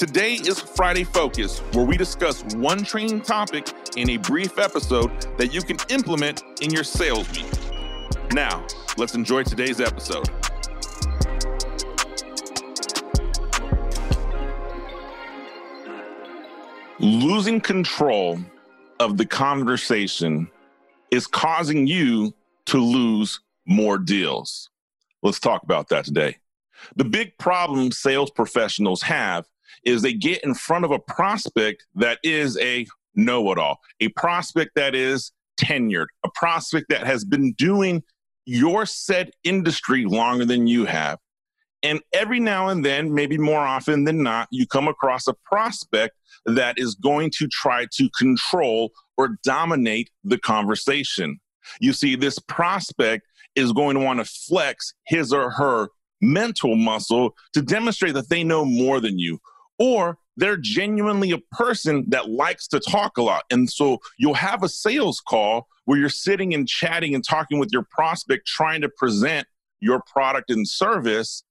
Today is Friday Focus, where we discuss one training topic in a brief episode that you can implement in your sales week. Now, let's enjoy today's episode. Losing control of the conversation is causing you to lose more deals. Let's talk about that today. The big problem sales professionals have is they get in front of a prospect that is a know it all, a prospect that is tenured, a prospect that has been doing your said industry longer than you have. And every now and then, maybe more often than not, you come across a prospect that is going to try to control or dominate the conversation. You see, this prospect is going to want to flex his or her mental muscle to demonstrate that they know more than you or they're genuinely a person that likes to talk a lot. And so you'll have a sales call where you're sitting and chatting and talking with your prospect, trying to present your product and service.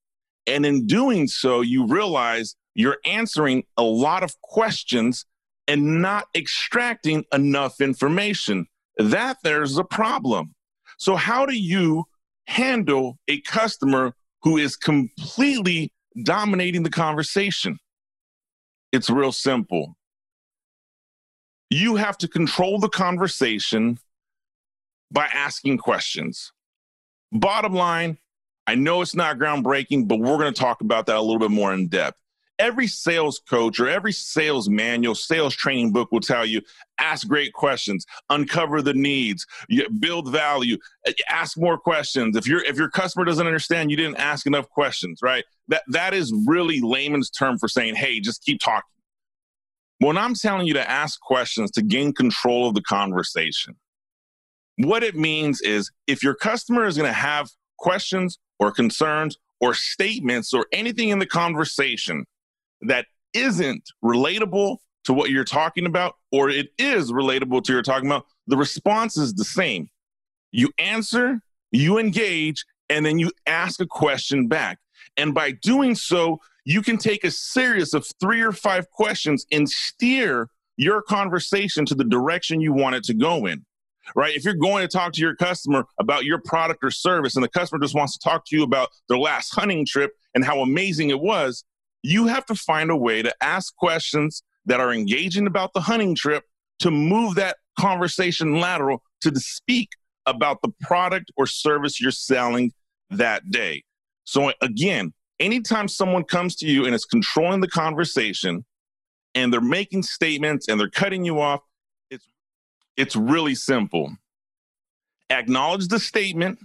And in doing so, you realize you're answering a lot of questions and not extracting enough information. That there's a problem. So, how do you handle a customer who is completely dominating the conversation? It's real simple. You have to control the conversation by asking questions. Bottom line, I know it's not groundbreaking, but we're going to talk about that a little bit more in depth. Every sales coach or every sales manual, sales training book will tell you ask great questions, uncover the needs, build value, eh, ask more questions. If your if your customer doesn't understand, you didn't ask enough questions, right? That that is really layman's term for saying, "Hey, just keep talking." When I'm telling you to ask questions to gain control of the conversation, what it means is if your customer is going to have questions or concerns or statements or anything in the conversation that isn't relatable to what you're talking about, or it is relatable to you're talking about, the response is the same. You answer, you engage, and then you ask a question back. And by doing so, you can take a series of three or five questions and steer your conversation to the direction you want it to go in. Right? If you're going to talk to your customer about your product or service and the customer just wants to talk to you about their last hunting trip and how amazing it was, you have to find a way to ask questions that are engaging about the hunting trip to move that conversation lateral to speak about the product or service you're selling that day. So, again, anytime someone comes to you and is controlling the conversation and they're making statements and they're cutting you off, it's, it's really simple. Acknowledge the statement,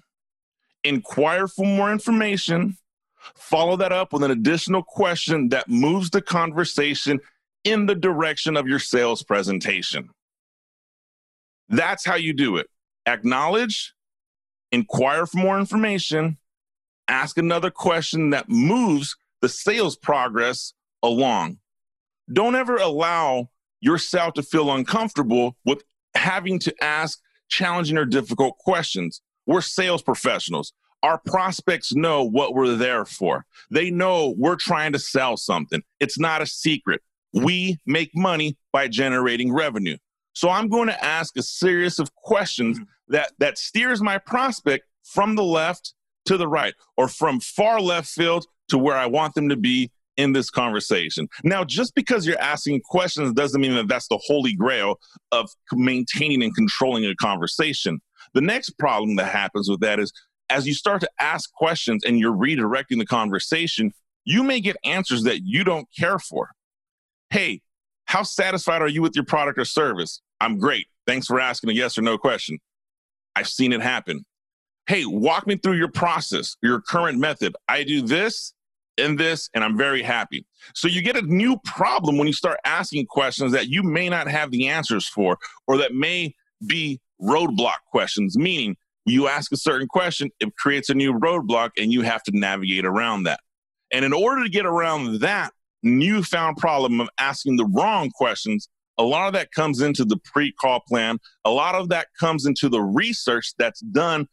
inquire for more information, follow that up with an additional question that moves the conversation in the direction of your sales presentation. That's how you do it. Acknowledge, inquire for more information, ask another question that moves the sales progress along. Don't ever allow yourself to feel uncomfortable with having to ask challenging or difficult questions. We're sales professionals. Our prospects know what we're there for. They know we're trying to sell something. It's not a secret. We make money by generating revenue. So I'm going to ask a series of questions mm-hmm. that that steers my prospect from the left to the right or from far left field to where I want them to be in this conversation. Now, just because you're asking questions doesn't mean that that's the holy grail of maintaining and controlling a conversation. The next problem that happens with that is as you start to ask questions and you're redirecting the conversation, you may get answers that you don't care for. Hey, how satisfied are you with your product or service? I'm great. Thanks for asking a yes or no question. I've seen it happen hey, walk me through your process, your current method. I do this and this, and I'm very happy. So you get a new problem when you start asking questions that you may not have the answers for, or that may be roadblock questions, meaning you ask a certain question, it creates a new roadblock, and you have to navigate around that. And in order to get around that newfound problem of asking the wrong questions, a lot of that comes into the pre call plan. A lot of that comes into the research that's done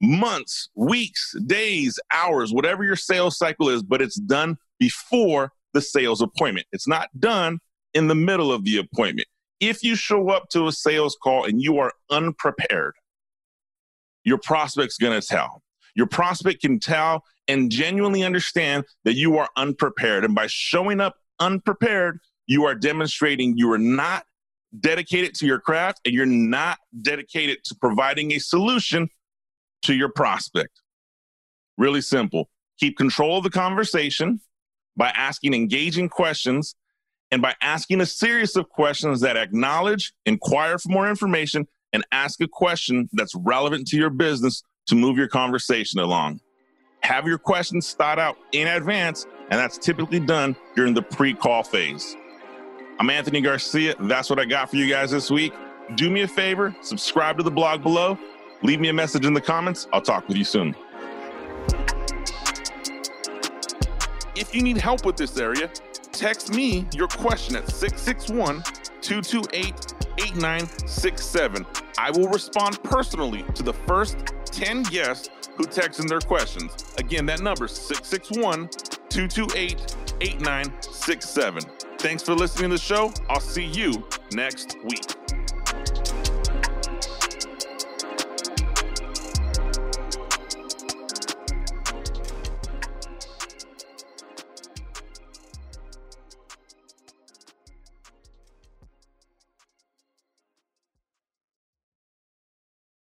months, weeks, days, hours, whatever your sales cycle is, but it's done before the sales appointment. It's not done in the middle of the appointment. If you show up to a sales call and you are unprepared, your prospect's gonna tell. Your prospect can tell and genuinely understand that you are unprepared. And by showing up unprepared, you are demonstrating you are not dedicated to your craft and you're not dedicated to providing a solution to your prospect. Really simple. Keep control of the conversation by asking engaging questions and by asking a series of questions that acknowledge, inquire for more information, and ask a question that's relevant to your business to move your conversation along. Have your questions thought out in advance, and that's typically done during the pre call phase. I'm Anthony Garcia. That's what I got for you guys this week. Do me a favor, subscribe to the blog below, leave me a message in the comments. I'll talk with you soon. If you need help with this area, text me your question at 661 228 8967. I will respond personally to the first 10 guests who text in their questions. Again, that number is 661 228 8967. Thanks for listening to the show. I'll see you next week.